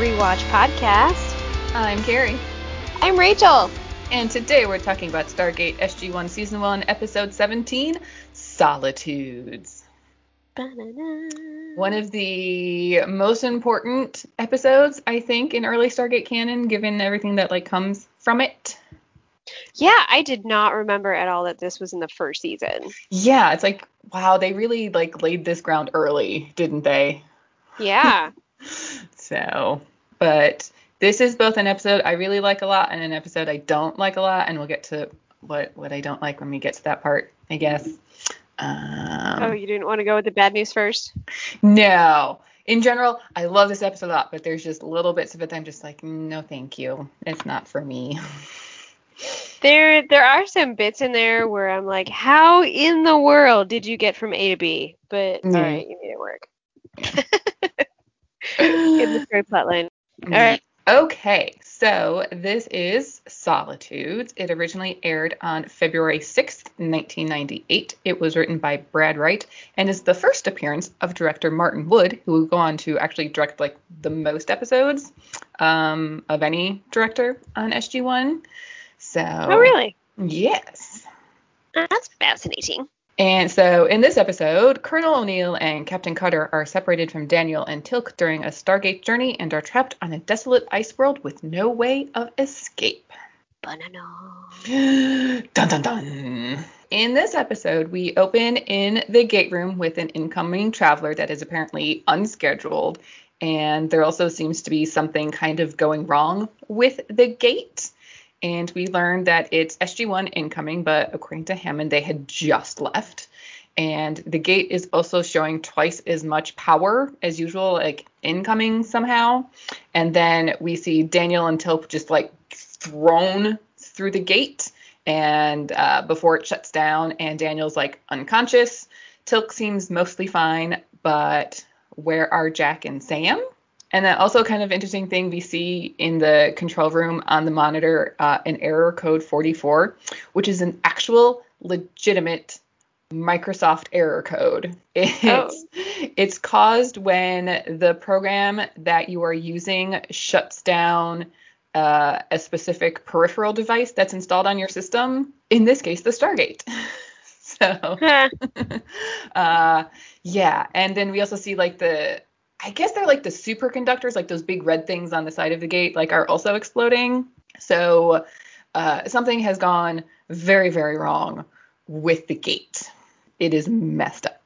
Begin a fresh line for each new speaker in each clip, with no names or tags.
rewatch podcast.
I'm Carrie,
I'm Rachel.
and today we're talking about Stargate SG-1 Season 1, Episode 17, Solitudes. One of the most important episodes, I think, in early Stargate canon, given everything that like comes from it.
Yeah, I did not remember at all that this was in the first season.
Yeah, it's like, wow, they really like laid this ground early, didn't they?
Yeah.
So, but this is both an episode I really like a lot and an episode I don't like a lot, and we'll get to what what I don't like when we get to that part, I guess. Um,
oh, you didn't want to go with the bad news first?
No. In general, I love this episode a lot, but there's just little bits of it that I'm just like, no, thank you. It's not for me.
There there are some bits in there where I'm like, how in the world did you get from A to B? But
Mhm.
all right, you made it work. Get the story plotline. All right.
Okay, so this is Solitudes. It originally aired on February 6th, 1998. It was written by Brad Wright and is the first appearance of director Martin Wood, who will go on to actually direct like the most episodes um, of any director on SG1. So,
Oh, really?
Yes.
That's fascinating.
And so in this episode, Colonel O'Neill and Captain Carter are separated from Daniel and Teal'c during a Stargate journey and are trapped on a desolate ice world with no way of escape.
Banana.
dun dun dun. In this episode, we open in the gate room with an incoming traveler that is apparently unscheduled, and there also seems to be something kind of going wrong with the gate. And we learned that it's SG1 incoming, but according to Hammond, they had just left. And the gate is also showing twice as much power as usual, like incoming somehow. And then we see Daniel and Teal'c just like thrown through the gate and uh, before it shuts down and daniel's like unconscious teal'c seems mostly fine but where are jack and sam and then also kind of interesting thing we see in the control room on the monitor uh, an error code 44 which is an actual legitimate Microsoft error code. It's it's caused when the program that you are using shuts down uh, a specific peripheral device that's installed on your system. In this case, the Stargate. so uh, yeah, and then we also see like the I guess they're like the superconductors, like those big red things on the side of the gate, like are also exploding. So uh, something has gone very, very wrong with the gate. It is messed up.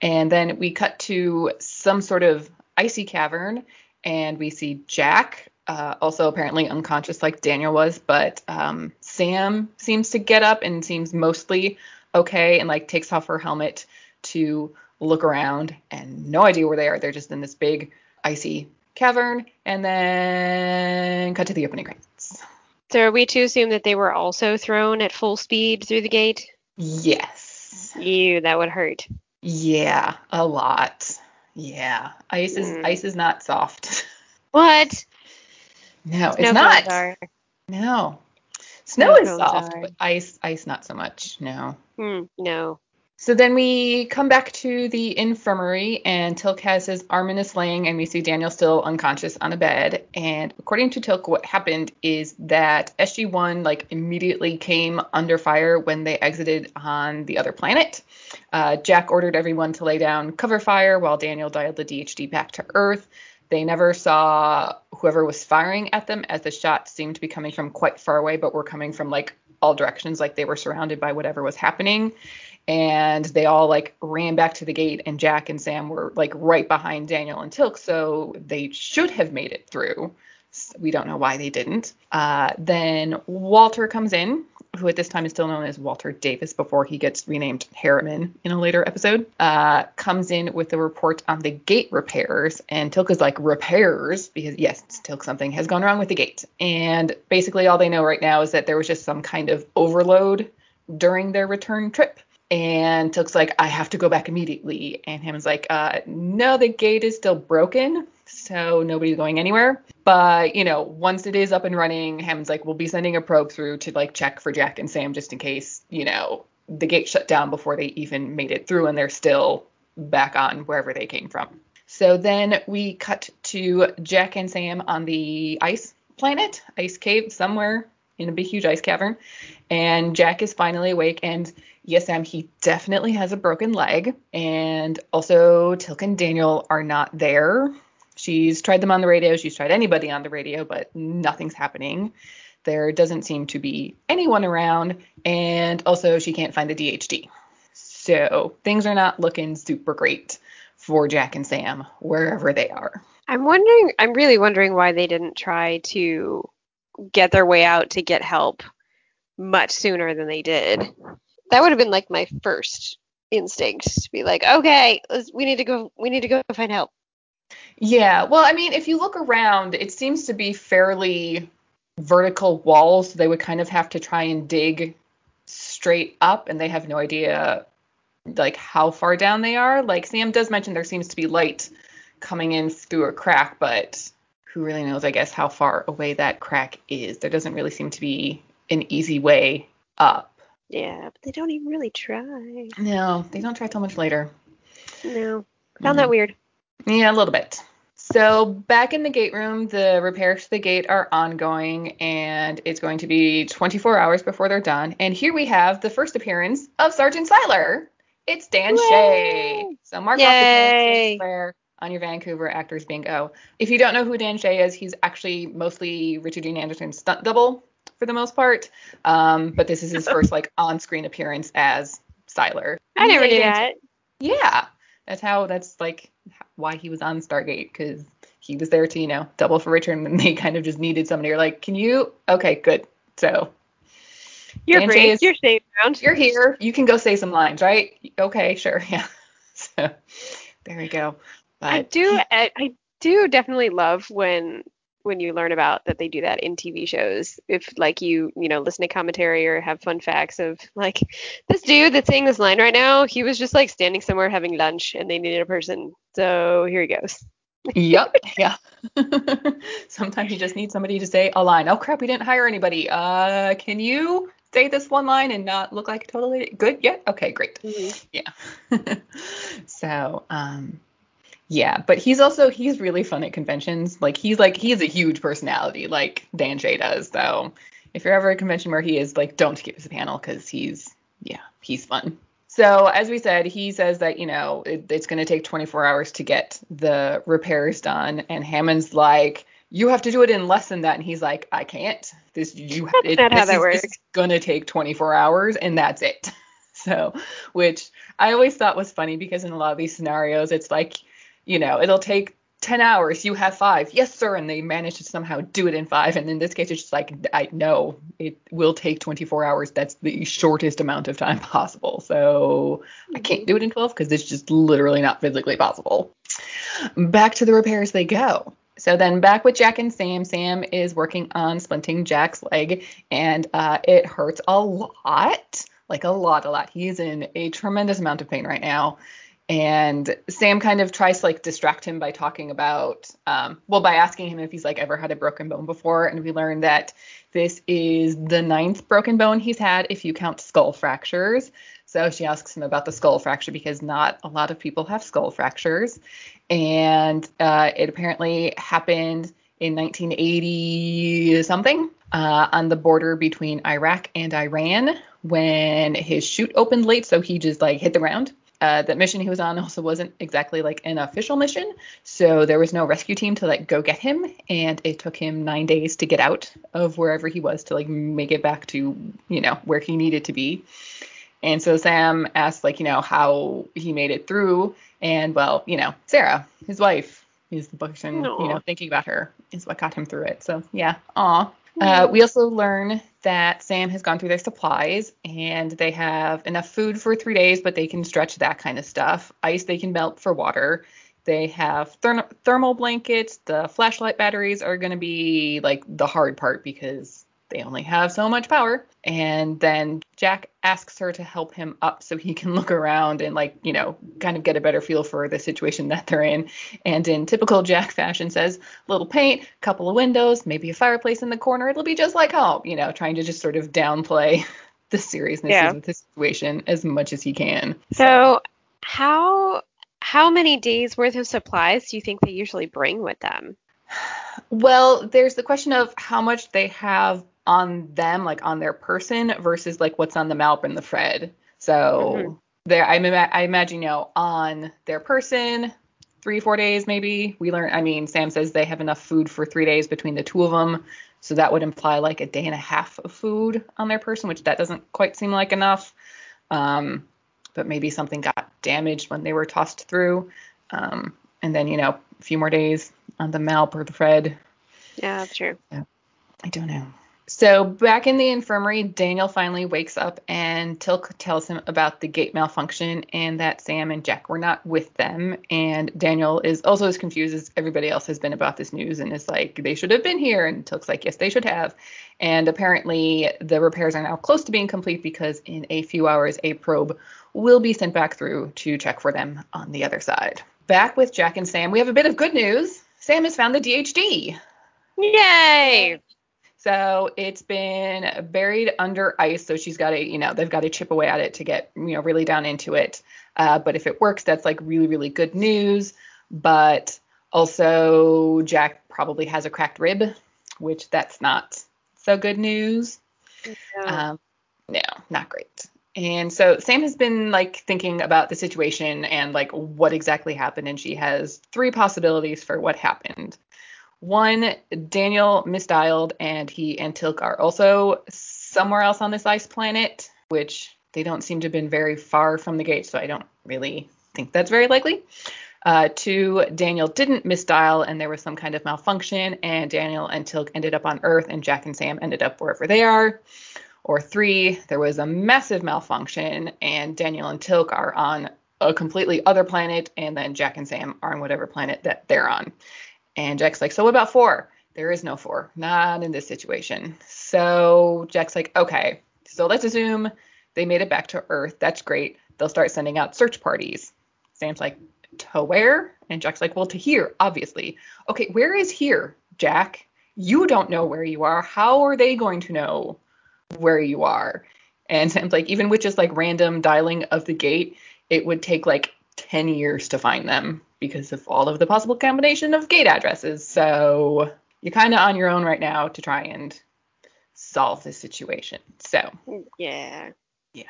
And then we cut to some sort of icy cavern, and we see Jack, uh, also apparently unconscious like Daniel was, but um, Sam seems to get up and seems mostly okay and like takes off her helmet to look around and no idea where they are. They're just in this big icy cavern, and then cut to the opening credits.
So are we to assume that they were also thrown at full speed through the gate?
Yes.
Ew, that would hurt.
Yeah, a lot. Yeah. Ice is
Mm.
ice is not soft.
What?
no, it's not.
are.
No. Snow
Snow
is soft,
are.
but ice ice not so much. No.
Hmm, no.
So then we come back to the infirmary, and Teal'c has his arm in a sling, and we see Daniel still unconscious on a bed. And according to Teal'c, what happened is that SG1 like immediately came under fire when they exited on the other planet. Uh, Jack ordered everyone to lay down cover fire while Daniel dialed the DHD back to Earth. They never saw whoever was firing at them, as the shots seemed to be coming from quite far away, but were coming from like all directions, like they were surrounded by whatever was happening and they all like ran back to the gate and Jack and Sam were like right behind Daniel and Teal'c so they should have made it through. We don't know why they didn't. Uh, then Walter comes in who at this time is still known as Walter Davis before he gets renamed Harriman in a later episode uh, comes in with a report on the gate repairs and Teal'c is like repairs? Because yes Teal'c something has gone wrong with the gate. And basically all they know right now is that there was just some kind of overload during their return trip and Teal'c's like, I have to go back immediately. And Hammond's like, uh, no, the gate is still broken, so nobody's going anywhere. But, you know, once it is up and running, Hammond's like, we'll be sending a probe through to like check for Jack and Sam just in case, you know, the gate shut down before they even made it through and they're still back on wherever they came from. So then we cut to Jack and Sam on the ice planet, ice cave somewhere in a big huge ice cavern. And Jack is finally awake and yes, Sam, he definitely has a broken leg. And also Teal'c and Daniel are not there. She's tried them on the radio, she's tried anybody on the radio, but nothing's happening. There doesn't seem to be anyone around, and also she can't find the DHD. So things are not looking super great for Jack and Sam wherever they are.
I'm wondering, I'm really wondering why they didn't try to get their way out to get help much sooner than they did. That would have been like my first instinct to be like, okay, we need to go, we need to go find help.
Yeah, well, I mean, if you look around, it seems to be fairly vertical walls. So they would kind of have to try and dig straight up, and they have no idea like how far down they are. Like Sam does mention there seems to be light coming in through a crack, but who really knows, I guess, how far away that crack is. There doesn't really seem to be an easy way up.
Yeah, but they don't even really try.
No, they don't try till much later.
No. Found mm that weird.
Yeah, a little bit. So back in the gate room, the repairs to the gate are ongoing, and it's going to be 24 hours before they're done. And here we have the first appearance of Sergeant Siler. It's Dan Yay! Shea. So mark Yay! off the on your Vancouver Actors Bingo. If you don't know who Dan Shea is, he's actually mostly Richard Dean Anderson's stunt double for the most part. Um, but this is his first like on-screen appearance as Siler.
I never knew that.
Yeah, that's how. That's like why he was on Stargate because he was there to you know double for Richard, and they kind of just needed somebody. You're like, can you? Okay, good. So
you're free. Is, you're safe around.
You're here. You can go say some lines, right? Okay, sure. Yeah. So there we go.
But, I do. I, I do definitely love when when you learn about that they do that in TV shows. If like you, you know, listen to commentary or have fun facts of like this dude that's saying this line right now, he was just like standing somewhere having lunch and they needed a person. So here he goes.
yep. Yeah. Sometimes you just need somebody to say a line. Oh crap, we didn't hire anybody. Uh can you say this one line and not look like totally good? Yeah. Okay, great. Mm-hmm. Yeah. so, um yeah, but he's also he's really fun at conventions. Like he's like he's a huge personality, like Dan Shea does. So if you're ever at a convention where he is, like don't skip his panel because he's yeah he's fun. So as we said, he says that you know it, it's going to take 24 hours to get the repairs done, and Hammond's like, you have to do it in less than that, and he's like, I can't. This you
that's it, not how that is, works.
It's gonna take 24 hours, and that's it. So, which I always thought was funny because in a lot of these scenarios, it's like you know, it'll take 10 hours. You have five. Yes, sir. And they manage to somehow do it in five. And in this case, it's just like, I know it will take 24 hours. That's the shortest amount of time possible. So I can't do it in 12 because it's just literally not physically possible. Back to the repairs they go. So then back with Jack and Sam. Sam is working on splinting Jack's leg, and uh, it hurts a lot. Like a lot, a lot. He's in a tremendous amount of pain right now and Sam kind of tries to like distract him by talking about, um, well, by asking him if he's like ever had a broken bone before, and we learn that this is the ninth broken bone he's had if you count skull fractures. So she asks him about the skull fracture because not a lot of people have skull fractures, and uh, it apparently happened in 1980 something uh, on the border between Iraq and Iran when his chute opened late, so he just like hit the ground uh, that mission he was on also wasn't exactly like an official mission, so there was no rescue team to like go get him, and it took him nine days to get out of wherever he was to like make it back to you know where he needed to be. And so Sam asked like you know how he made it through, and well you know Sarah, his wife, is the person Aww. you know thinking about her is what got him through it. So yeah, aw. Uh, we also learn that Sam has gone through their supplies and they have enough food for three days, but they can stretch that kind of stuff. Ice they can melt for water. They have therm- thermal blankets. The flashlight batteries are going to be like the hard part because they only have so much power. And then Jack asks her to help him up so he can look around and, like, you know, kind of get a better feel for the situation that they're in. And in typical Jack fashion, says, little paint, couple of windows, maybe a fireplace in the corner. It'll be just like home, you know, trying to just sort of downplay the seriousness yeah. of the situation as much as he can.
So, how how many days worth of supplies do you think they usually bring with them?
Well, there's the question of how much they have on them, like on their person, versus like what's on the Malp and the Fred. So mm-hmm. there, I, I imagine, you know, on their person, three, four days maybe. We learn, I mean, Sam says they have enough food for three days between the two of them. So that would imply like a day and a half of food on their person, which that doesn't quite seem like enough. Um, but maybe something got damaged when they were tossed through. Um, and then, you know, a few more days on the Malp or the Fred.
Yeah, that's true.
Yeah, I don't know. So back in the infirmary, Daniel finally wakes up and Teal'c tells him about the gate malfunction and that Sam and Jack were not with them. And Daniel is also as confused as everybody else has been about this news and is like, they should have been here. And Teal'c's like, yes, they should have. And apparently the repairs are now close to being complete because in a few hours, a probe will be sent back through to check for them on the other side. Back with Jack and Sam, we have a bit of good news. Sam has found the DHD.
Yay!
So it's been buried under ice. So she's got to, you know, they've got to chip away at it to get, you know, really down into it. Uh, but if it works, that's like really, really good news. But also, Jack probably has a cracked rib, which that's not so good news. Yeah. Um, no, not great. And so Sam has been like thinking about the situation and like what exactly happened, and she has three possibilities for what happened. One, Daniel misdialed, and he and Teal'c are also somewhere else on this ice planet, which they don't seem to have been very far from the gate, so I don't really think that's very likely. Uh, two, Daniel didn't misdial, and there was some kind of malfunction, and Daniel and Teal'c ended up on Earth, and Jack and Sam ended up wherever they are. Or three, there was a massive malfunction, and Daniel and Teal'c are on a completely other planet, and then Jack and Sam are on whatever planet that they're on. And Jack's like, so what about four? There is no four, not in this situation. So Jack's like, okay, so let's assume they made it back to Earth. That's great. They'll start sending out search parties. Sam's like, to where? And Jack's like, well, to here, obviously. Okay, where is here, Jack? You don't know where you are. How are they going to know where you are? And Sam's like, even with just like random dialing of the gate, it would take like 10 years to find them because of all of the possible combination of gate addresses. So you're kind of on your own right now to try and solve this situation. So
yeah,
yeah.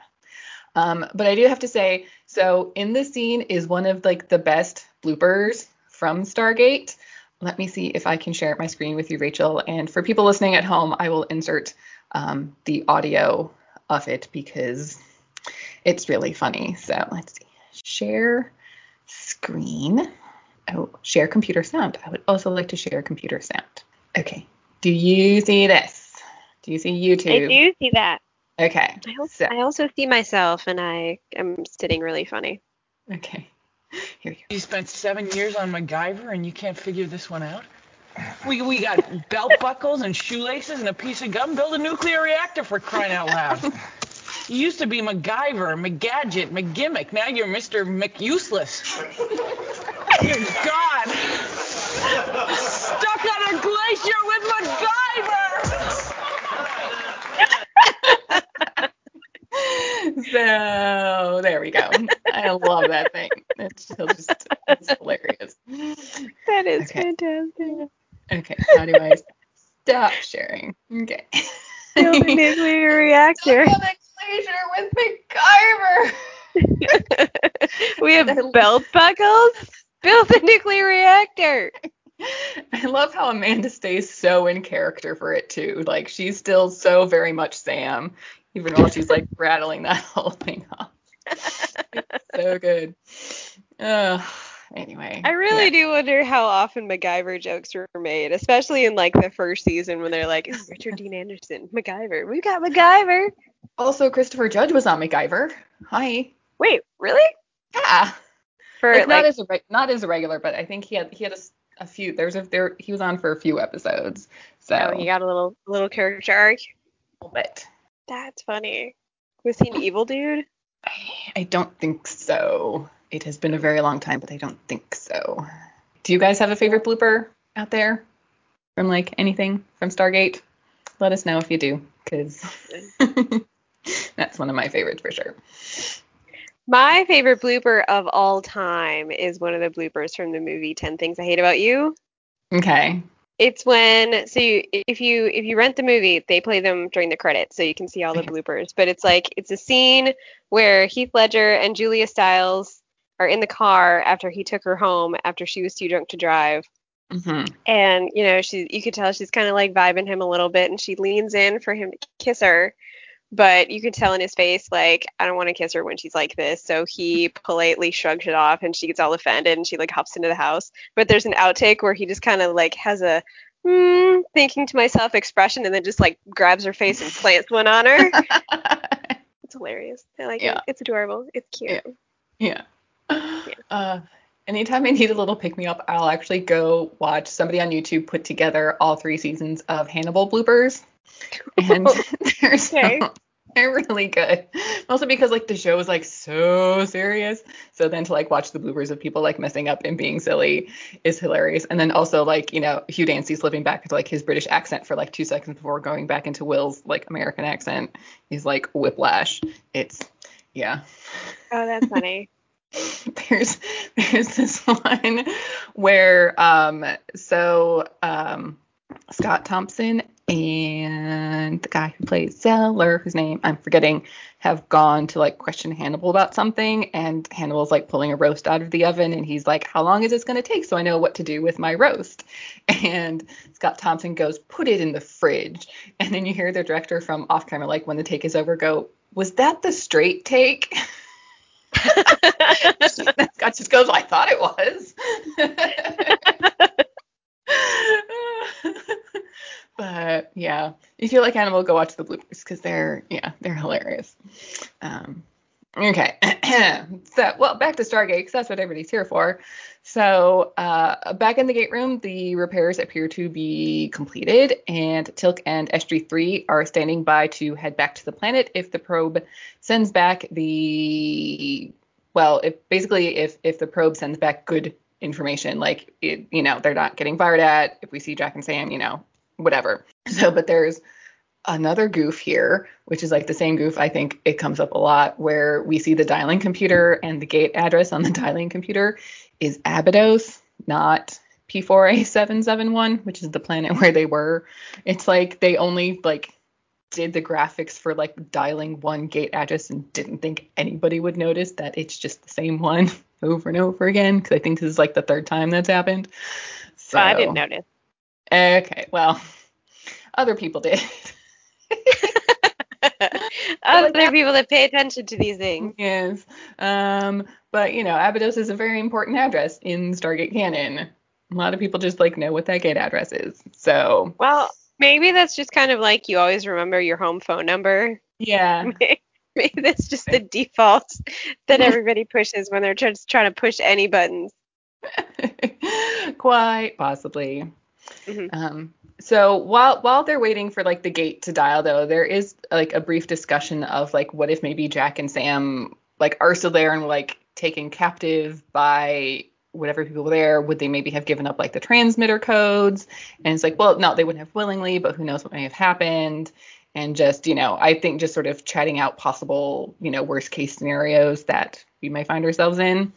Um, but I do have to say, so in this scene is one of like the best bloopers from Stargate. Let me see if I can share my screen with you, Rachel. And for people listening at home, I will insert um, the audio of it because it's really funny. So let's see. Share screen. Oh, share computer sound. I would also like to share computer sound. Okay. Do you see this? Do you see YouTube?
I do see that.
Okay.
I also, so. I also see myself, and I am sitting really funny.
Okay.
Here you go. You spent seven years on MacGyver, and you can't figure this one out? We, we got belt buckles and shoelaces and a piece of gum. Build a nuclear reactor for crying out loud. You used to be MacGyver, McGadget, McGimmick. Now you're Mr. McUseless. Dear God. Stuck on a glacier with
MacGyver. so there we go. I love that thing. It's still just it's hilarious.
That is okay. fantastic.
Okay, how do I stop sharing? Okay.
Build a nuclear reactor
with MacGyver.
we have belt buckles. Build a nuclear reactor.
I love how Amanda stays so in character for it too. Like she's still so very much Sam, even while she's like rattling that whole thing off. so good. Uh, anyway.
I really yeah. do wonder how often MacGyver jokes were made, especially in like the first season when they're like, Richard Dean Anderson, MacGyver. We got MacGyver.
Also, Christopher Judge was on MacGyver. Hi.
Wait, really?
Yeah. For like, like, not as a not as a regular, but I think he had he had a, a few. There's a there he was on for a few episodes. So
oh, he got a little little character arc.
A little bit.
That's funny. Was he an evil dude?
I, I don't think so. It has been a very long time, but I don't think so. Do you guys have a favorite blooper out there from like anything from Stargate? Let us know if you do, because that's one of my favorites for sure.
My favorite blooper of all time is one of the bloopers from the movie 10 Things I Hate About You.
Okay.
It's when so you, if you if you rent the movie, they play them during the credits, so you can see all the bloopers. But it's like it's a scene where Heath Ledger and Julia Stiles are in the car after he took her home after she was too drunk to drive,
hmm
and you know she you could tell she's kind of like vibing him a little bit, and she leans in for him to kiss her, but you can tell in his face like I don't want to kiss her when she's like this, so he politely shrugs it off, and she gets all offended, and she like hops into the house. But there's an outtake where he just kind of like has a hmm, thinking to myself expression, and then just like grabs her face and plants one on her. It's hilarious. I like
Yeah.
it. It's adorable. It's cute.
Yeah. Uh, anytime I need a little pick me up, I'll actually go watch somebody on YouTube put together all three seasons of Hannibal bloopers. And they're, so,
Okay.
they're really good. Also because like the show is like so serious. So then to like watch the bloopers of people like messing up and being silly is hilarious. And then also like, you know, Hugh Dancy slipping back into like his British accent for like two seconds before going back into Will's like American accent is like whiplash. It's yeah.
Oh, that's funny.
there's there's this one where um so um Scott Thompson and the guy who plays Zeller, whose name I'm forgetting, have gone to like question Hannibal about something, and Hannibal's like pulling a roast out of the oven, and he's like, "How long is this gonna take so I know what to do with my roast?" And Scott Thompson goes, "Put it in the fridge," and then you hear the director from off camera, like when the take is over, go, "Was that the straight take?" Scott just goes, I thought it was. but yeah, if you like Hannibal, go watch the bloopers because they're yeah they're hilarious. Um, okay, so well back to Stargate because that's what everybody's here for. So uh, back in the gate room, the repairs appear to be completed, and Teal'c and SG3 are standing by to head back to the planet if the probe sends back the well, if basically if if the probe sends back good information, like it, you know, they're not getting fired at. If we see Jack and Sam, you know, whatever. So, but there's another goof here, which is like the same goof. I think it comes up a lot where we see the dialing computer and the gate address on the dialing computer is Abydos, not P4A771, which is the planet where they were. It's like they only like did the graphics for like dialing one gate address and didn't think anybody would notice that it's just the same one over and over again because I think this is like the third time that's happened. So
I didn't notice.
Okay, well, other people did.
Other people that pay attention to these things.
yes. Um, but you know, Abydos is a very important address in Stargate canon. A lot of people just like know what that gate address is. So
Well, maybe that's just kind of like you always remember your home phone number.
yeah.
Maybe that's just the default that everybody pushes when they're just trying to push any buttons.
Quite possibly.
Mhm.
Um, so while while they're waiting for like the gate to dial though, there is like a brief discussion of like what if maybe Jack and Sam like are still there and like taken captive by whatever people were there, would they maybe have given up like the transmitter codes? And it's like, well, no, they wouldn't have willingly, but who knows what may have happened. And just, you know, I think just sort of chatting out possible, you know, worst case scenarios that we may find ourselves in.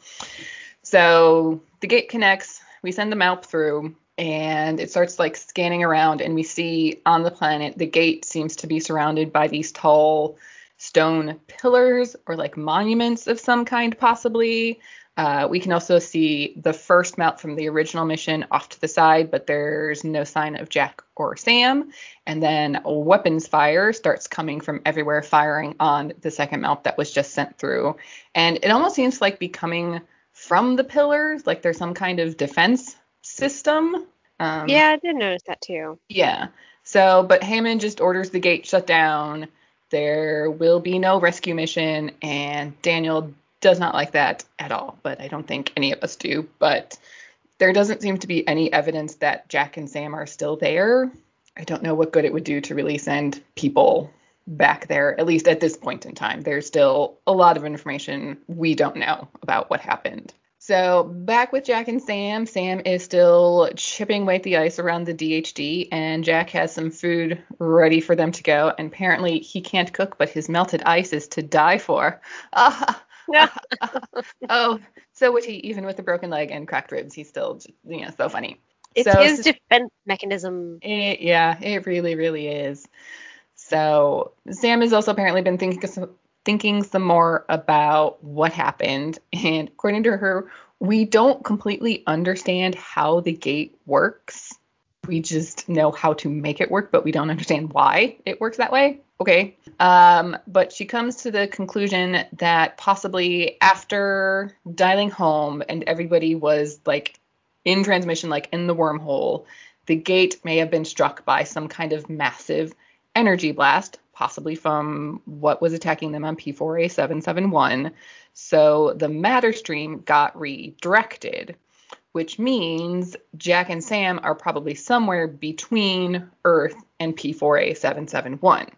So the gate connects, we send the MALP through, and it starts like scanning around, and we see on the planet the gate seems to be surrounded by these tall stone pillars or like monuments of some kind, possibly. Uh, we can also see the first MALP from the original mission off to the side, but there's no sign of Jack or Sam. And then weapons fire starts coming from everywhere, firing on the second MALP that was just sent through. And it almost seems like be coming from the pillars, like there's some kind of defense system. Um,
yeah, I did notice that too.
yeah. So, but Hammond just orders the gate shut down. There will be no rescue mission, and Daniel does not like that at all. But I don't think any of us do. But there doesn't seem to be any evidence that Jack and Sam are still there. I don't know what good it would do to really send people back there, at least at this point in time. There's still a lot of information we don't know about what happened. So back with Jack and Sam, Sam is still chipping away at the ice around the DHD, and Jack has some food ready for them to go. And apparently he can't cook, but his melted ice is to die for. Ah,
Yeah.
oh, so witty, even with a broken leg and cracked ribs, he's still, you know, so funny.
It's
So-
his defense mechanism.
It, yeah, it really, really is. So Sam has also apparently been thinking of some, thinking some more about what happened, and according to her, we don't completely understand how the gate works. We just know how to make it work, but we don't understand why it works that way. Okay. Um, but she comes to the conclusion that possibly after dialing home and everybody was like in transmission, like in the wormhole, the gate may have been struck by some kind of massive energy blast, possibly from what was attacking them on P4A771. So the matter stream got redirected, which means Jack and Sam are probably somewhere between Earth and P4A771.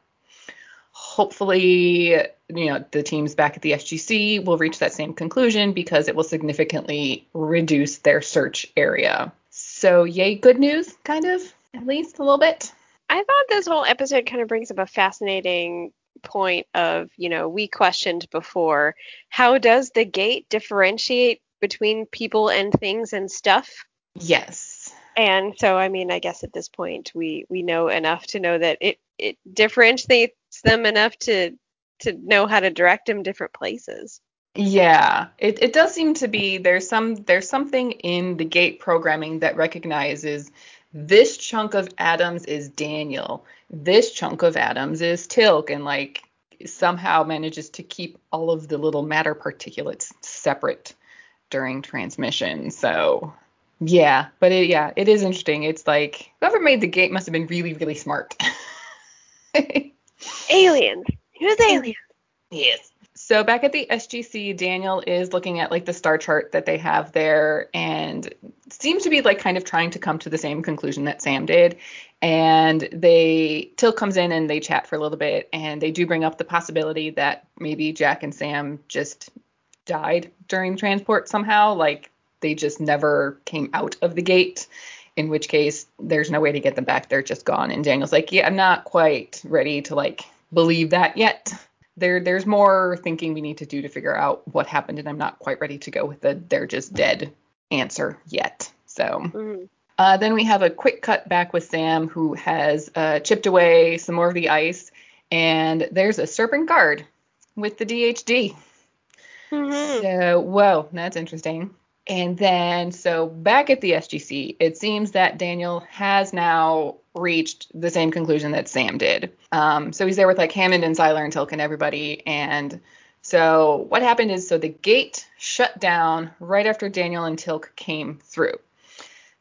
Hopefully, you know, the teams back at the SGC will reach that same conclusion because it will significantly reduce their search area. So, yay, good news, kind of, at least a little bit.
I thought this whole episode kind of brings up a fascinating point of, you know, we questioned before. How does the gate differentiate between people and things and stuff?
Yes.
And so, I mean, I guess at this point we we know enough to know that it it differentiates them enough to to know how to direct them different places.
Yeah, it, it does seem to be there's some there's something in the gate programming that recognizes this chunk of atoms is Daniel, this chunk of atoms is Teal'c, and like somehow manages to keep all of the little matter particulates separate during transmission. So yeah, but it, yeah, it is interesting. It's like whoever made the gate must have been really really smart.
Aliens. Who's alien?
Yes. So back at the SGC, Daniel is looking at like the star chart that they have there and seems to be like kind of trying to come to the same conclusion that Sam did. And they Teal'c comes in and they chat for a little bit and they do bring up the possibility that maybe Jack and Sam just died during transport somehow, like they just never came out of the gate. In which case, there's no way to get them back. They're just gone. And Daniel's like, yeah, I'm not quite ready to like believe that yet there there's more thinking we need to do to figure out what happened and i'm not quite ready to go with the they're just dead answer yet so
Mhm.
uh, then we have a quick cut back with sam who has uh, chipped away some more of the ice and there's a serpent guard with the dhd
Mhm.
so, whoa, that's interesting. And then, so back at the SGC, it seems that Daniel has now reached the same conclusion that Sam did. Um, so he's there with like Hammond and Siler and Teal'c and everybody. And so what happened is, so the gate shut down right after Daniel and Teal'c came through.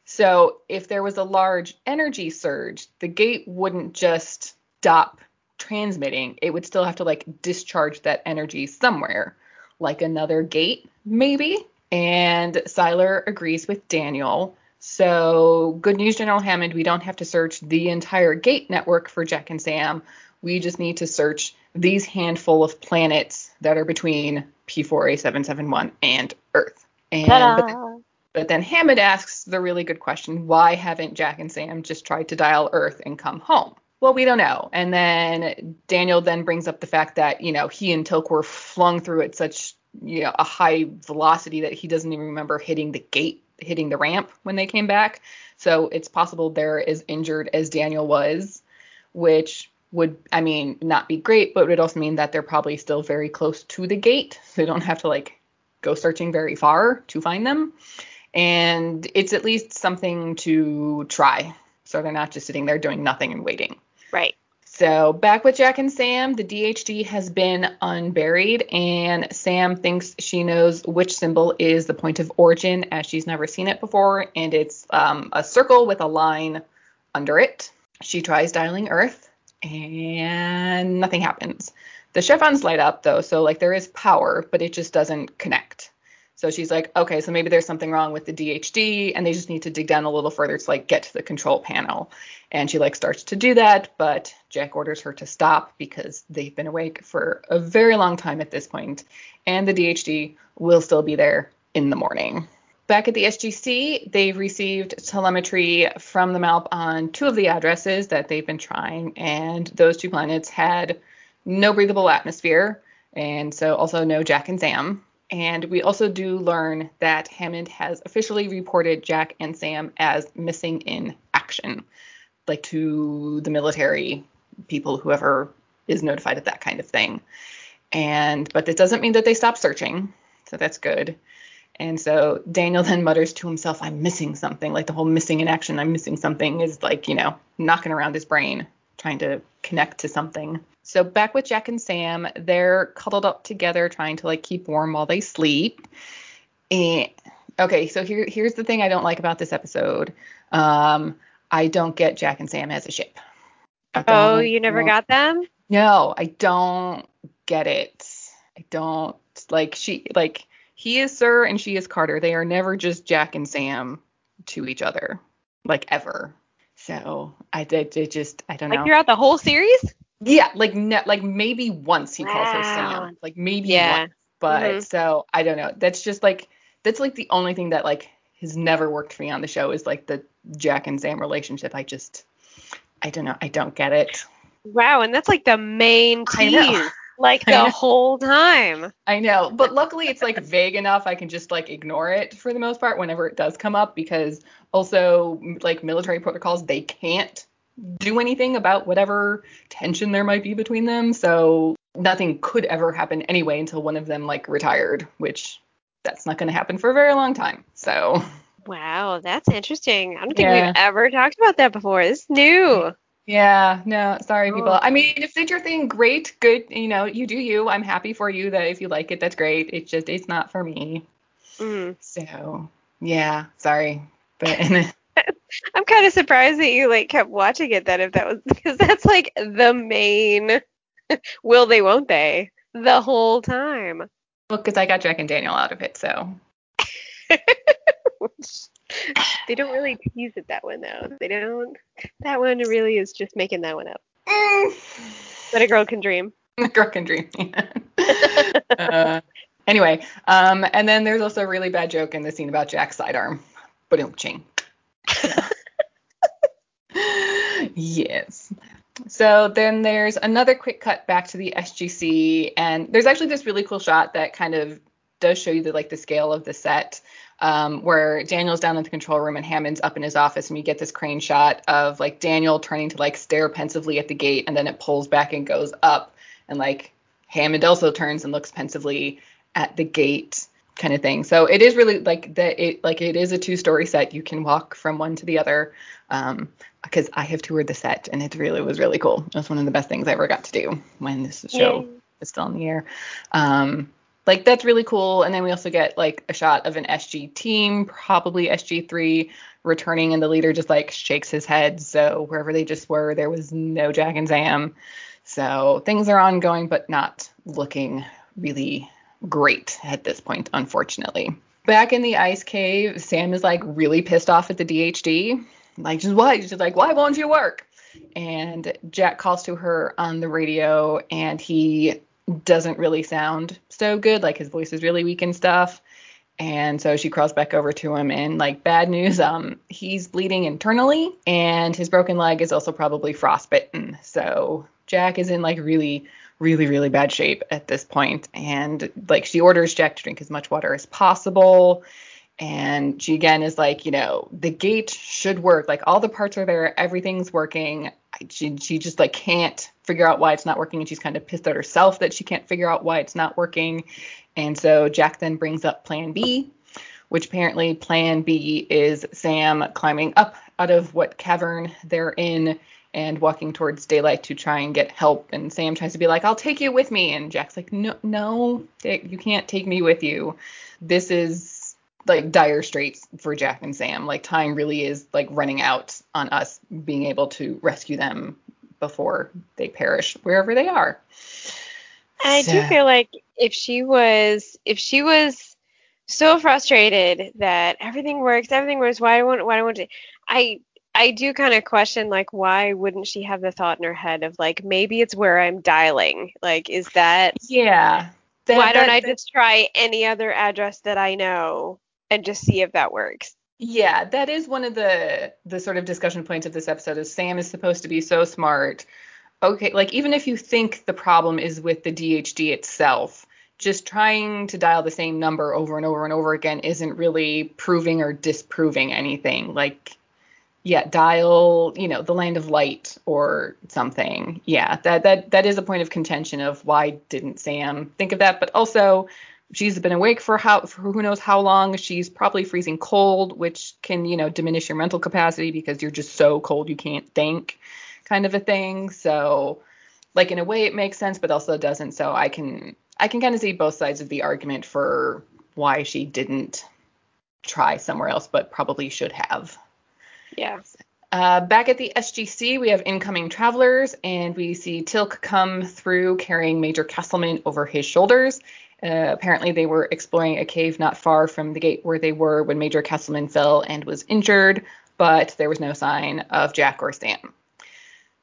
So if there was a large energy surge, the gate wouldn't just stop transmitting. It would still have to like discharge that energy somewhere, like another gate, maybe. And Siler agrees with Daniel. So, good news, General Hammond. We don't have to search the entire gate network for Jack and Sam. We just need to search these handful of planets that are between P4A771 and Earth. And but then- but then Hammond asks the really good question why haven't Jack and Sam just tried to dial Earth and come home? Well, we don't know. And then Daniel then brings up the fact that, you know, he and Teal'c were flung through at such, you know, a high velocity that he doesn't even remember hitting the gate, hitting the ramp when they came back. So it's possible they're as injured as Daniel was, which would, I mean, not be great, but would also mean that they're probably still very close to the gate. So they don't have to, like, go searching very far to find them and it's at least something to try. So they're not just sitting there doing nothing and waiting.
Right.
So back with Jack and Sam, the DHD has been unburied, and Sam thinks she knows which symbol is the point of origin, as she's never seen it before, and it's um, a circle with a line under it. She tries dialing Earth, and nothing happens. The chevrons light up though, so like there is power, but it just doesn't connect. So she's like, okay, so maybe there's something wrong with the DHD, and they just need to dig down a little further to like get to the control panel. And she like starts to do that, but Jack orders her to stop because they've been awake for a very long time at this point, and the DHD will still be there in the morning. Back at the SGC, they've received telemetry from the MALP on two of the addresses that they've been trying, and those two planets had no breathable atmosphere And so also no Jack and Sam. And we also do learn that Hammond has officially reported Jack and Sam as missing in action, like to the military people, whoever is notified of that kind of thing. And but it doesn't mean that they stop searching, so that's good. And so Daniel then mutters to himself, I'm missing something. Like the whole missing in action, I'm missing something is like, you know, knocking around his brain, trying to connect to something. So back with Jack and Sam, they're cuddled up together, trying to like keep warm while they sleep. And okay, so here here's the thing I don't like about this episode. Um, I don't get Jack and Sam as a ship.
Oh, you never got them?
no, I don't get it. I don't like she like he is Sir and she is Carter. They are never just Jack and Sam to each other, like ever. So I did just I don't
Like
know.
throughout the whole series?
Yeah, like ne- like maybe once he calls her Sam, like maybe
Yeah.
once, but
Mhm.
so I don't know. That's just like that's like the only thing that like has never worked for me on the show is like the Jack and Sam relationship. I just I don't know. I don't get it.
Wow, and that's like the main tease. Like the whole time.
I know, but luckily it's like vague enough I can just like ignore it for the most part whenever it does come up because also like military protocols they can't do anything about whatever tension there might be between them. So nothing could ever happen anyway until one of them like retired, which that's not going to happen for a very long time. So
Wow, that's interesting. I don't think
Yeah.
we've ever talked about that before. This is new.
yeah, no, sorry people.
Oh.
I mean, if it's your thing, great, good, you know, you do you. I'm happy for you that if you like it, that's great. It's just it's not for me.
Mm.
So yeah, sorry, but
I'm kind of surprised that you like kept watching it then if that was because that's like the main will they won't they the whole time.
well, because I got Jack and Daniel out of it, so
they don't really tease it that one though. They don't. That one really is just making that one up. But a girl can dream.
A girl can dream. uh, anyway, um, and then there's also a really bad joke in the scene about Jack's sidearm. But ching. Yes. So then there's another quick cut back to the SGC, and there's actually this really cool shot that kind of does show you the like the scale of the set, um, where Daniel's down in the control room and Hammond's up in his office, and you get this crane shot of like Daniel turning to like stare pensively at the gate, and then it pulls back and goes up, and like Hammond also turns and looks pensively at the gate kind of thing. So it is really like that it like it is a two-story set. You can walk from one to the other. Um, because I have toured the set and it really was really cool. It was one of the best things I ever got to do when this show
Yay.
was still in the air. Um, like that's really cool. And then we also get like a shot of an SG team, probably SG3 returning, and the leader just like shakes his head. So wherever they just were, there was no Jack and Sam. So things are ongoing, but not looking really great at this point, unfortunately. Back in the ice cave, Sam is like really pissed off at the DHD. Like, just why? She's like, why won't you work? And Jack calls to her on the radio, and he doesn't really sound so good. Like his voice is really weak and stuff. And so she crawls back over to him, and like bad news, um, he's bleeding internally, and his broken leg is also probably frostbitten. So Jack is in like really, really, really bad shape at this point, and like she orders Jack to drink as much water as possible. And she again is like, you know, the gate should work. Like all the parts are there, everything's working. She she just like can't figure out why it's not working, and she's kind of pissed at herself that she can't figure out why it's not working. And so Jack then brings up Plan B, which apparently Plan B is Sam climbing up out of what cavern they're in and walking towards daylight to try and get help. And Sam tries to be like, "I'll take you with me," and Jack's like, "No, no, you can't take me with you. This is like dire straits for Jack and Sam. Like time really is like running out on us being able to rescue them before they perish wherever they are."
I do feel like if she was if she was so frustrated that everything works, everything works, why won't why won't it? I I do kind of question like why wouldn't she have the thought in her head of like maybe it's where I'm dialing. Like is that
Yeah. That-
why don't I
that-
just try any other address that I know and just see if that works?
Yeah, that is one of the the sort of discussion points of this episode. Is Sam is supposed to be so smart, okay, like even if you think the problem is with the DHD itself, just trying to dial the same number over and over and over again isn't really proving or disproving anything. Like, yeah, dial, you know, the land of light or something. Yeah, that that that is a point of contention of why didn't Sam think of that, but also she's been awake for how for who knows how long. She's probably freezing cold, which can, you know, diminish your mental capacity because you're just so cold you can't think kind of a thing. So like in a way it makes sense but also doesn't. So I can I can kind of see both sides of the argument for why she didn't try somewhere else, but probably should have.
Yeah.
Uh, back at the SGC, we have incoming travelers, and we see Teal'c come through carrying Major Castleman over his shoulders. Uh, apparently, they were exploring a cave not far from the gate where they were when Major Castleman fell and was injured, but there was no sign of Jack or Sam.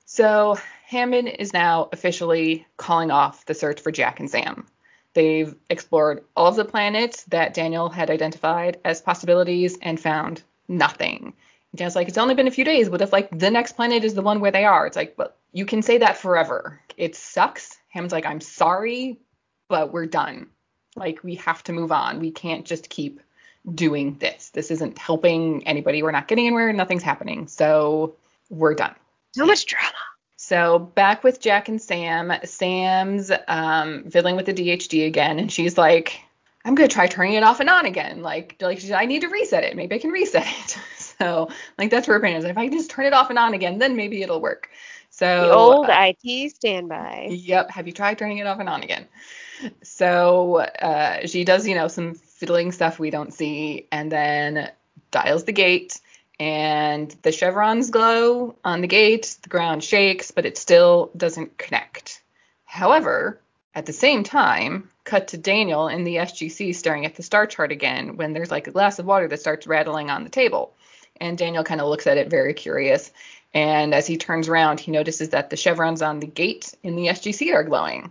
So Hammond is now officially calling off the search for Jack and Sam. They've explored all of the planets that Daniel had identified as possibilities and found nothing. Daniel's like, it's only been a few days. What if like the next planet is the one where they are? It's like, well, you can say that forever. It sucks. Hammond's like, I'm sorry, but we're done. Like we have to move on. We can't just keep doing this. This isn't helping anybody. We're not getting anywhere. Nothing's happening. So we're done.
So much drama.
So back with Jack and Sam. Sam's um, fiddling with the DHD again, and she's like, "I'm gonna try turning it off and on again. Like, like I need to reset it. Maybe I can reset it." so like that's where her opinion. If I just turn it off and on again, then maybe it'll work. So
the old uh, IT standby.
Yep. Have you tried turning it off and on again? So uh, she does, you know, some fiddling stuff we don't see, and then dials the gate and the chevrons glow on the gate, the ground shakes, but it still doesn't connect. However, at the same time, cut to Daniel in the SGC staring at the star chart again when there's like a glass of water that starts rattling on the table. And Daniel kind of looks at it very curious. And as he turns around, he notices that the chevrons on the gate in the SGC are glowing.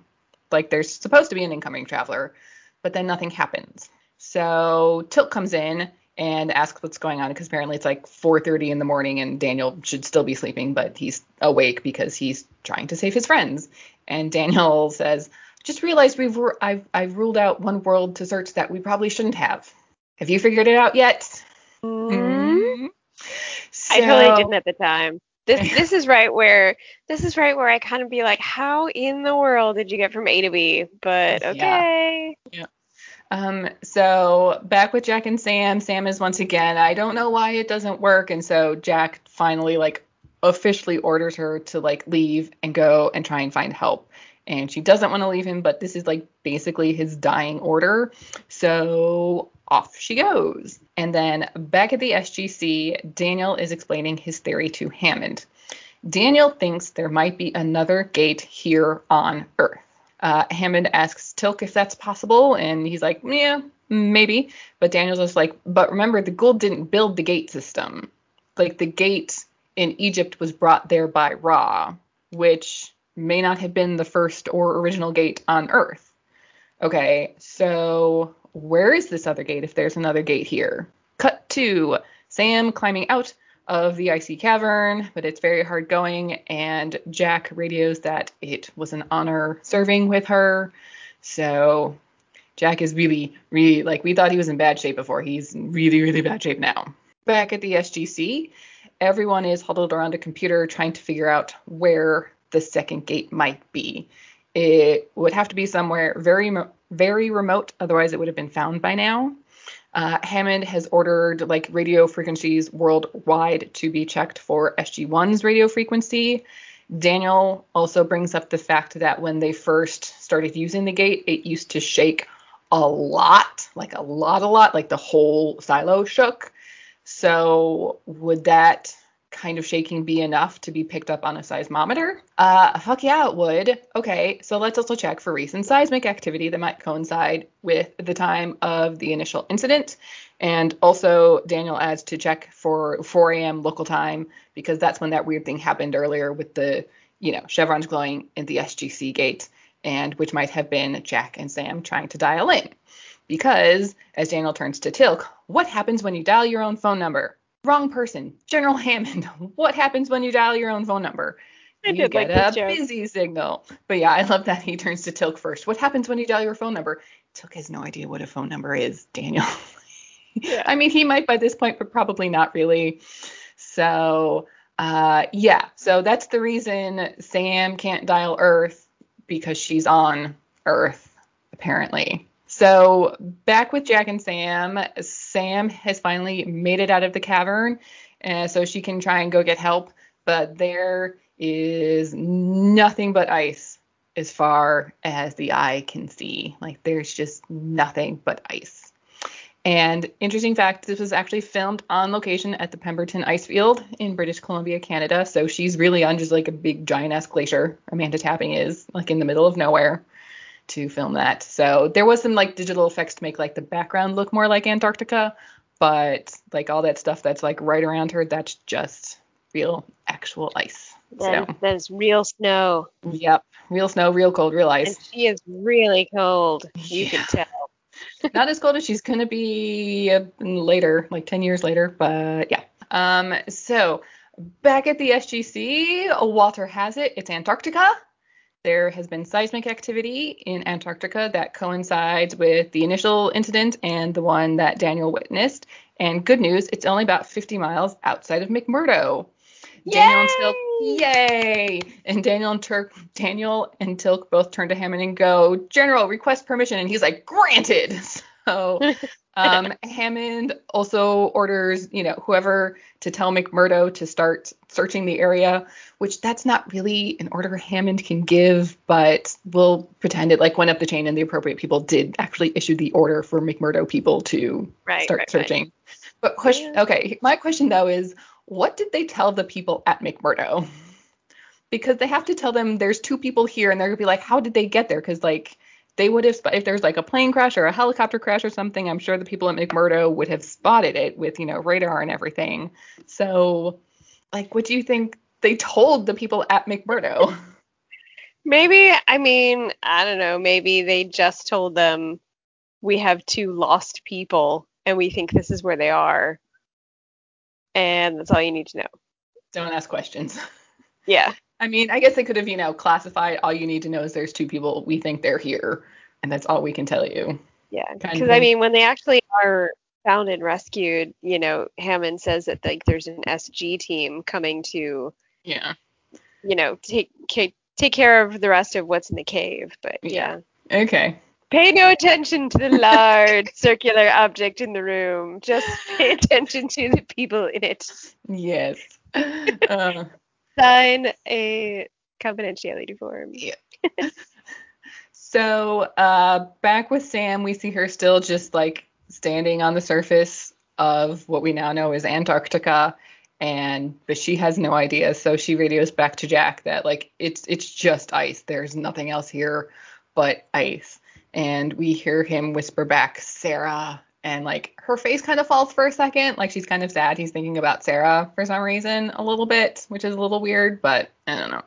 Like there's supposed to be an incoming traveler, but then nothing happens. So Teal'c comes in and asks what's going on because apparently it's like 4:30 in the morning and Daniel should still be sleeping, but he's awake because he's trying to save his friends. And Daniel says, "Just realized we've I've I've ruled out one world to search that we probably shouldn't have. Have you figured it out yet?"
Mm-hmm. So, I totally didn't at the time. This this is right where this is right where I kind of be like, how in the world did you get from A to B? But okay.
Yeah. yeah. Um, so back with Jack and Sam, Sam is once again, I don't know why it doesn't work. And so Jack finally like officially orders her to like leave and go and try and find help. And she doesn't want to leave him, but this is like basically his dying order. So off she goes. And then back at the SGC, Daniel is explaining his theory to Hammond. Daniel thinks there might be another gate here on Earth. Uh, Hammond asks Teal'c if that's possible, and he's like, yeah, maybe. But Daniel's just like, but remember, the Goa'uld didn't build the gate system. Like the gate in Egypt was brought there by Ra, which may not have been the first or original gate on Earth. Okay, so where is this other gate if there's another gate here? Cut to Sam climbing out of the icy cavern, but it's very hard going. And Jack radios that it was an honor serving with her. So Jack is really, really like we thought he was in bad shape before. He's in really, really bad shape now. Back at the SGC, everyone is huddled around a computer trying to figure out where the second gate might be. It would have to be somewhere very, very remote, otherwise it would have been found by now. Uh, Hammond has ordered like radio frequencies worldwide to be checked for SG1's radio frequency. Daniel also brings up the fact that when they first started using the gate, it used to shake a lot, like a lot, a lot, like the whole silo shook. So would that kind of shaking be enough to be picked up on a seismometer? Uh, fuck yeah, it would. Okay, so let's also check for recent seismic activity that might coincide with the time of the initial incident. And also, Daniel adds to check for 4 a.m. local time because that's when that weird thing happened earlier with the, you know, chevrons glowing in the SGC gate, and which might have been Jack and Sam trying to dial in. Because, as Daniel turns to Teal'c, what happens when you dial your own phone number? Wrong person. General Hammond. What happens when you dial your own phone number?
I
you get
like
a busy signal. But yeah, I love that he turns to Teal'c first. What happens when you dial your phone number? Teal'c has no idea what a phone number is, Daniel.
Yeah.
I mean, he might by this point, but probably not really. So, uh, yeah. So that's the reason Sam can't dial Earth because she's on Earth, apparently. So back with Jack and Sam, Sam has finally made it out of the cavern, uh, so she can try and go get help. But there is nothing but ice as far as the eye can see. Like there's just nothing but ice. And interesting fact, this was actually filmed on location at the Pemberton Ice Field in British Columbia, Canada. So she's really on just like a big giant ass glacier. Amanda Tapping is like in the middle of nowhere to film that. So there was some like digital effects to make like the background look more like Antarctica, but like all that stuff that's like right around her, that's just real actual ice.
That,
So
that is real snow.
yep, real snow, real cold, real
And
ice.
she is really cold. You
Yeah.
can tell.
Not as cold as she's gonna be uh, later, like 10 years later, but yeah. Um, so back at the SGC, Walter has it. It's Antarctica. There has been seismic activity in Antarctica that coincides with the initial incident and the one that Daniel witnessed. And good news, it's only about 50 miles outside of McMurdo. Daniel and Teal'c, yay! And Daniel and Turk, Daniel and Teal'c both turn to Hammond and go, General, request permission. And he's like, granted. So um, Hammond also orders, you know, whoever to tell McMurdo to start searching the area, which that's not really an order Hammond can give, but we'll pretend it like went up the chain and the appropriate people did actually issue the order for McMurdo people to
Right.
start
right, right.
searching. But question,
Yeah.
okay, my question though is, what did they tell the people at McMurdo? Because they have to tell them there's two people here, and they're gonna be like, how did they get there? Because like they would have, if there's like a plane crash or a helicopter crash or something, I'm sure the people at McMurdo would have spotted it with you know radar and everything. So, like, what do you think they told the people at McMurdo?
Maybe, I mean, I don't know. Maybe they just told them we have two lost people and we think this is where they are. And that's all you need to know.
Don't ask questions.
Yeah.
I mean, I guess they could have, you know, classified all you need to know is there's two people we think they're here, and that's all we can tell you.
Yeah. Because, I mean, when they actually are found and rescued, you know, Hammond says that like there's an SG team coming to,
Yeah.
you know, take ca- take care of the rest of what's in the cave. But
Yeah.
yeah.
Okay.
Pay no attention to the large circular object in the room. Just pay attention to the people in it.
Yes. Uh,
Sign a confidentiality form.
so uh, back with Sam, we see her still just like standing on the surface of what we now know is Antarctica, and but she has no idea. So she radios back to Jack that like it's it's just ice. There's nothing else here but ice. And we hear him whisper back, Sarah. And like her face kind of falls for a second, like she's kind of sad. He's thinking about Sarah for some reason a little bit, which is a little weird, but I don't know.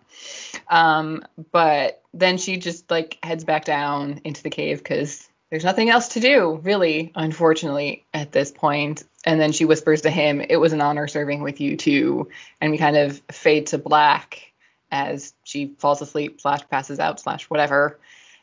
Um, but then she just like heads back down into the cave because there's nothing else to do, really, unfortunately, at this point. And then she whispers to him, It was an honor serving with you too. And we kind of fade to black as she falls asleep, slash passes out, slash whatever.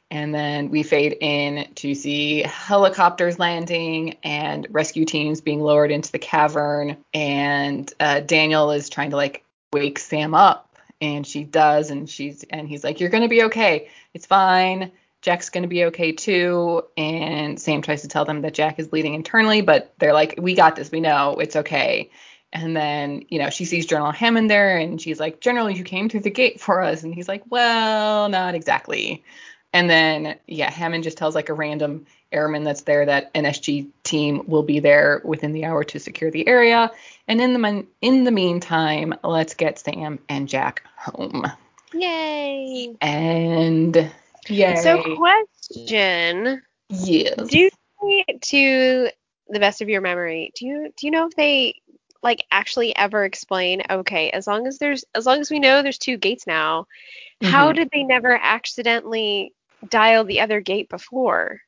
And then we fade in to see helicopters landing and rescue teams being lowered into the cavern. And uh, Daniel is trying to like wake Sam up, and she does. And she's and he's like, "You're gonna be okay. It's fine. Jack's gonna be okay too." And Sam tries to tell them that Jack is bleeding internally, but they're like, "We got this. We know it's okay." And then, you know, she sees General Hammond there and she's like, General, you came through the gate for us. And he's like, Well, not exactly. And then, yeah, Hammond just tells like a random airman that's there that an SG team will be there within the hour to secure the area. And in the mon- in the meantime, let's get Sam and Jack home.
Yay.
And yay.
So, question:
yes.
Do you, to the best of your memory, do you do you know if they like actually ever explain? Okay, as long as there's as long as we know there's two gates now, how
Mhm.
did they never accidentally dial the other gate before?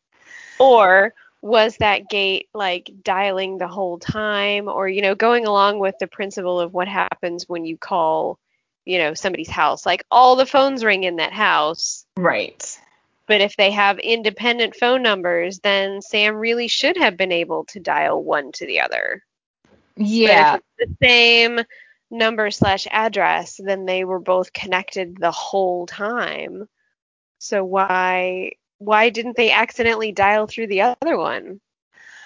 Or was that gate like dialing the whole time or you know going along with the principle of what happens when you call you know, somebody's house. Like all the phones ring in that house.
Right.
But if they have independent phone numbers, then Sam really should have been able to dial one to the other.
Yeah.
But if it's the same number slash address, then they were both connected the whole time. So why why didn't they accidentally dial through the other one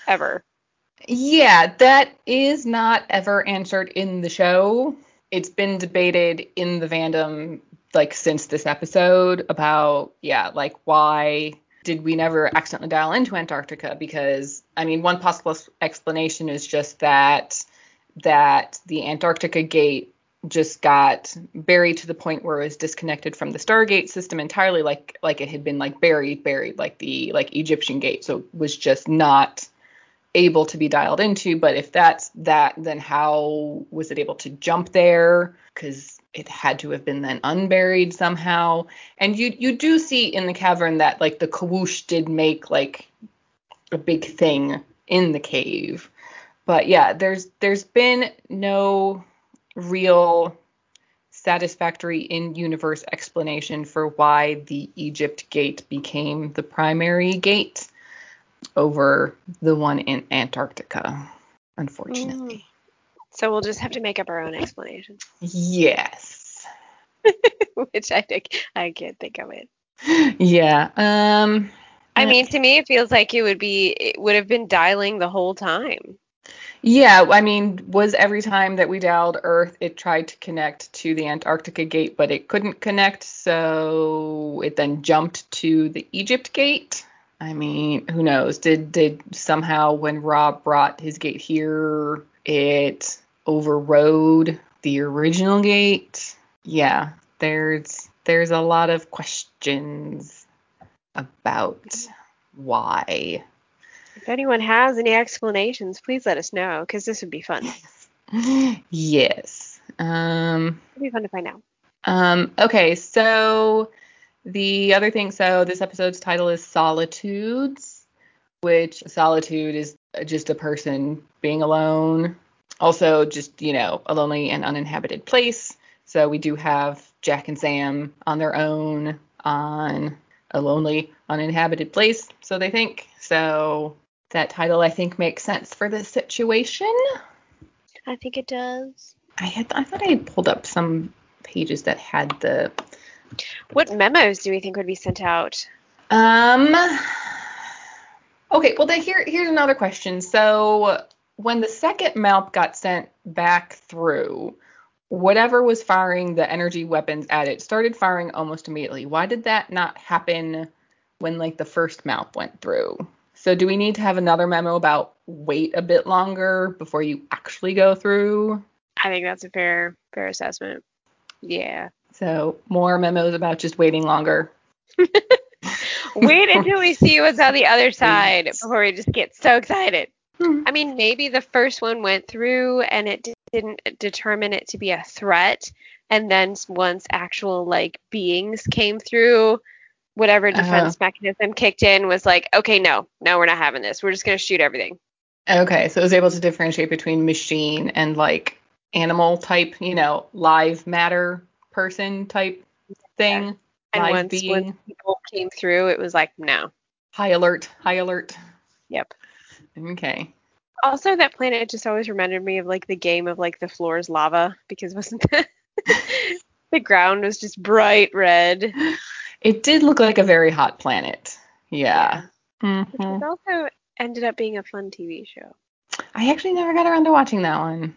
ever?
Yeah, that is not ever answered in the show. It's been debated in the fandom like since this episode about yeah, like why did we never accidentally dial into Antarctica? Because I mean, one possible explanation is just that that the Antarctica gate just got buried to the point where it was disconnected from the Stargate system entirely, like like it had been like buried, buried, like the like Egyptian gate. So it was just not able to be dialed into. But if that's that, then how was it able to jump there? Because it had to have been then unburied somehow. And you you do see in the cavern that like the Kawoosh did make like a big thing in the cave. But yeah, there's there's been no real satisfactory in-universe explanation for why the Egypt gate became the primary gate over the one in Antarctica, unfortunately.
So we'll just have to make up our own explanation,
Yes.
which I think I can't think of it.
Yeah. Um
I mean, to me, it feels like it would be it would have been dialing the whole time.
Yeah, I mean, was every time that we dialed Earth, it tried to connect to the Antarctica gate, but it couldn't connect, so it then jumped to the Egypt gate. I mean, who knows? Did did somehow when Ra brought his gate here, it overrode the original gate? Yeah, there's there's a lot of questions about why.
If anyone has any explanations, please let us know because this would be fun.
yes. Um
It'd be fun to find out.
Um, okay, so the other thing, so this episode's title is Solitudes, which solitude is just a person being alone. Also, just, you know, a lonely and uninhabited place. So we do have Jack and Sam on their own on a lonely, uninhabited place, so they think. So that title, I think, makes sense for this situation.
I think it does.
I had, I thought I had pulled up some pages that had the
What memos do we think would be sent out?
Um. Okay. Well, then here here's another question. So when the second MALP got sent back through, whatever was firing the energy weapons at it started firing almost immediately. Why did that not happen when like the first MALP went through? So do we need to have another memo about wait a bit longer before you actually go through?
I think that's a fair fair assessment. Yeah.
So more memos about just waiting longer.
Wait until we see what's on the other side before we just get so excited.
Hmm.
I mean, maybe the first one went through and it didn't determine it to be a threat, and then once actual like beings came through, whatever
Uh-huh.
defense mechanism kicked in was like, okay, no, no, we're not having this. We're just gonna shoot everything.
Okay, so it was able to differentiate between machine and like animal type, you know, live matter person type thing.
And
live
once
being.
once people came through, it was like, no.
High alert, high alert.
Yep.
Okay.
Also, that planet just always reminded me of like the game of like the floor is lava because wasn't the, the ground was just bright red.
It did look like a very hot planet. Yeah.
Which
Mhm.
was also ended up being a fun TV show.
I actually never got around to watching that one.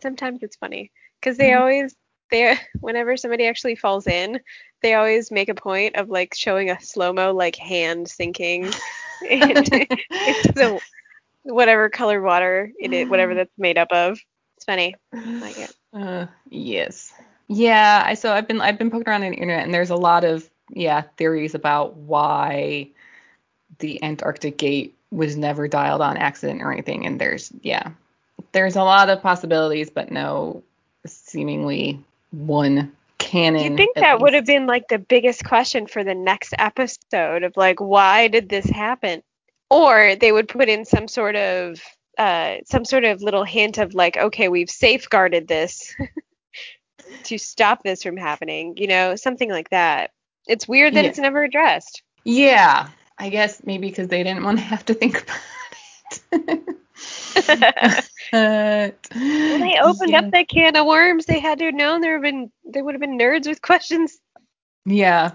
Sometimes it's funny because they
Mhm.
always they whenever somebody actually falls in, they always make a point of like showing a slow mo like hand sinking into, the whatever colored water it is, whatever that's made up of. It's funny. like it.
Uh, yes. Yeah, I so I've been I've been poking around on the internet and there's a lot of yeah theories about why the Antarctic gate was never dialed on accident or anything and there's yeah there's a lot of possibilities but no seemingly one canon.
You think
at
that would have been like the biggest question for the next episode of like why did this happen? Or they would put in some sort of uh some sort of little hint of like okay we've safeguarded this to stop this from happening? You know, something like that. It's weird that
Yeah.
it's never addressed.
Yeah, I guess maybe because they didn't want to have to think about it.
Well, they opened
yeah.
up that can of worms. They had to have known there have been there would have been nerds with questions.
Yeah,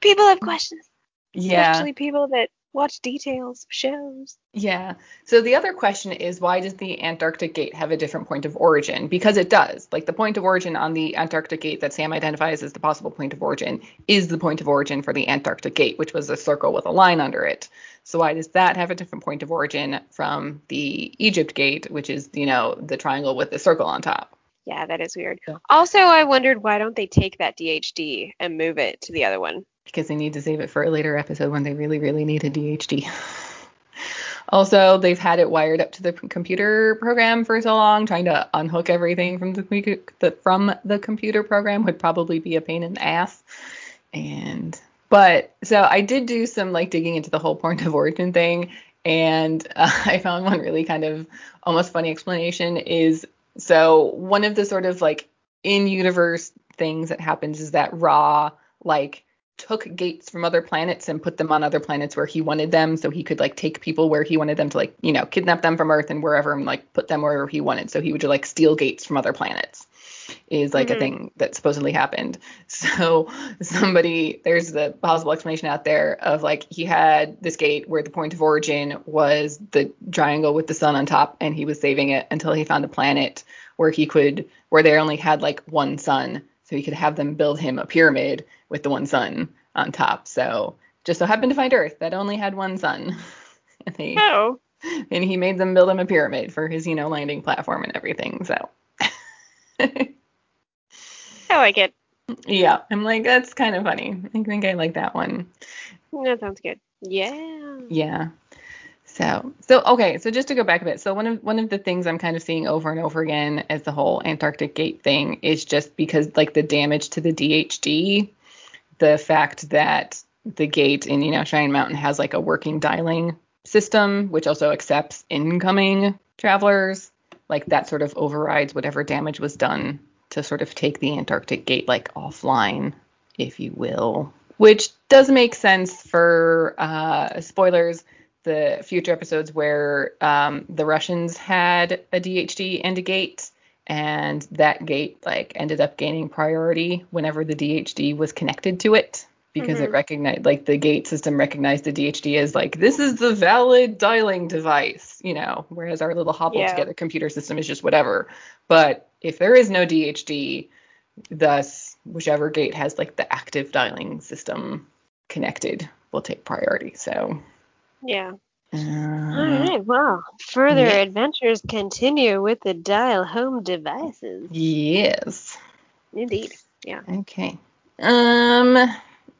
People have questions,
yeah.
especially people that watch details shows.
Yeah. So the other question is why does the Antarctic Gate have a different point of origin? Because it does. Like the point of origin on the Antarctic Gate that Sam identifies as the possible point of origin is the point of origin for the Antarctic Gate, which was a circle with a line under it. So why does that have a different point of origin from the Egypt Gate, which is, you know, the triangle with the circle on top?
Yeah, that is weird.
Yeah.
Also, I wondered why don't they take that DHD and move it to the other one?
Because they need to save it for a later episode when they really, really need a DHD. Also, they've had it wired up to the computer program for so long. Trying to unhook everything from the, the from the computer program would probably be a pain in the ass. And but so I did do some like digging into the whole point of origin thing, and uh, I found one really kind of almost funny explanation is so one of the sort of like in universe things that happens is that Ra like took gates from other planets and put them on other planets where he wanted them so he could like take people where he wanted them to like you know kidnap them from earth and wherever and like put them wherever he wanted so he would like steal gates from other planets is like a
Mhm.
thing that supposedly happened so somebody there's the possible explanation out there of like he had this gate where the point of origin was the triangle with the sun on top and he was saving it until he found a planet where he could where they only had like one sun so he could have them build him a pyramid with the one sun on top so just so happened to find earth that only had one sun and they
Oh,
and he made them build him a pyramid for his you know landing platform and everything so oh,
I like it.
yeah i'm like that's kind of funny i think i like that one
That sounds good. Yeah.
Yeah. So so okay, so just to go back a bit. So one of one of the things I'm kind of seeing over and over again as the whole Antarctic gate thing is just because like the damage to the DHD, the fact that the gate in, you know, Cheyenne Mountain has like a working dialing system which also accepts incoming travelers, like that sort of overrides whatever damage was done to sort of take the Antarctic gate like offline, if you will. Which does make sense for uh, spoilers the future episodes where um, the Russians had a DHD and a gate, and that gate like ended up gaining priority whenever the DHD was connected to it because it
Mhm.
recognized like the gate system recognized the DHD as like this is the valid dialing device, you know, whereas our little hobble
Yeah.
together computer system is just whatever. But if there is no DHD, thus whichever gate has like the active dialing system connected will take priority. So
Yeah.
uh,
All right. Well, further
Yeah.
adventures continue with the dial home devices.
yes.
Indeed. Yeah.
Okay. Um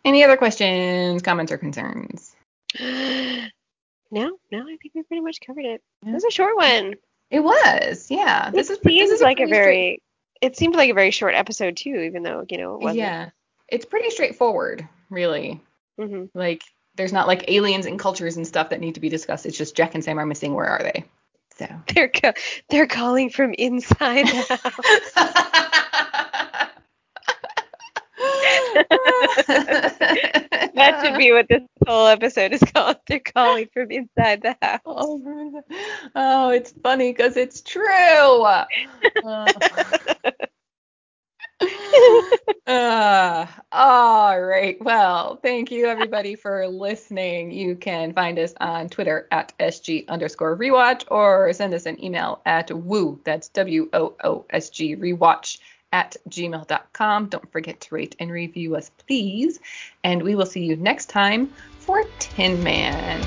any other questions, comments, or concerns?
No, no, I think we pretty much covered it.
Yeah.
It was a short one.
It was, yeah. This
it
is pre-
seems
this is
like a
pretty straight-
very. It seemed like a very short episode too, even though you know it wasn't.
Yeah. It's pretty straightforward, really.
hmm
Like there's not like aliens and cultures and stuff that need to be discussed. It's just Jack and Sam are missing. Where are they? So.
They're ca- they're calling from inside the house. that should be what this whole episode is called. They're calling from inside the house.
Oh, oh, it's funny because it's true. Uh, uh, all right. Well, thank you everybody for listening. You can find us on Twitter at SG underscore rewatch or send us an email at woo, that's W O O S G rewatch at gmail.com. Don't forget to rate and review us, please. And we will see you next time for Tin Man.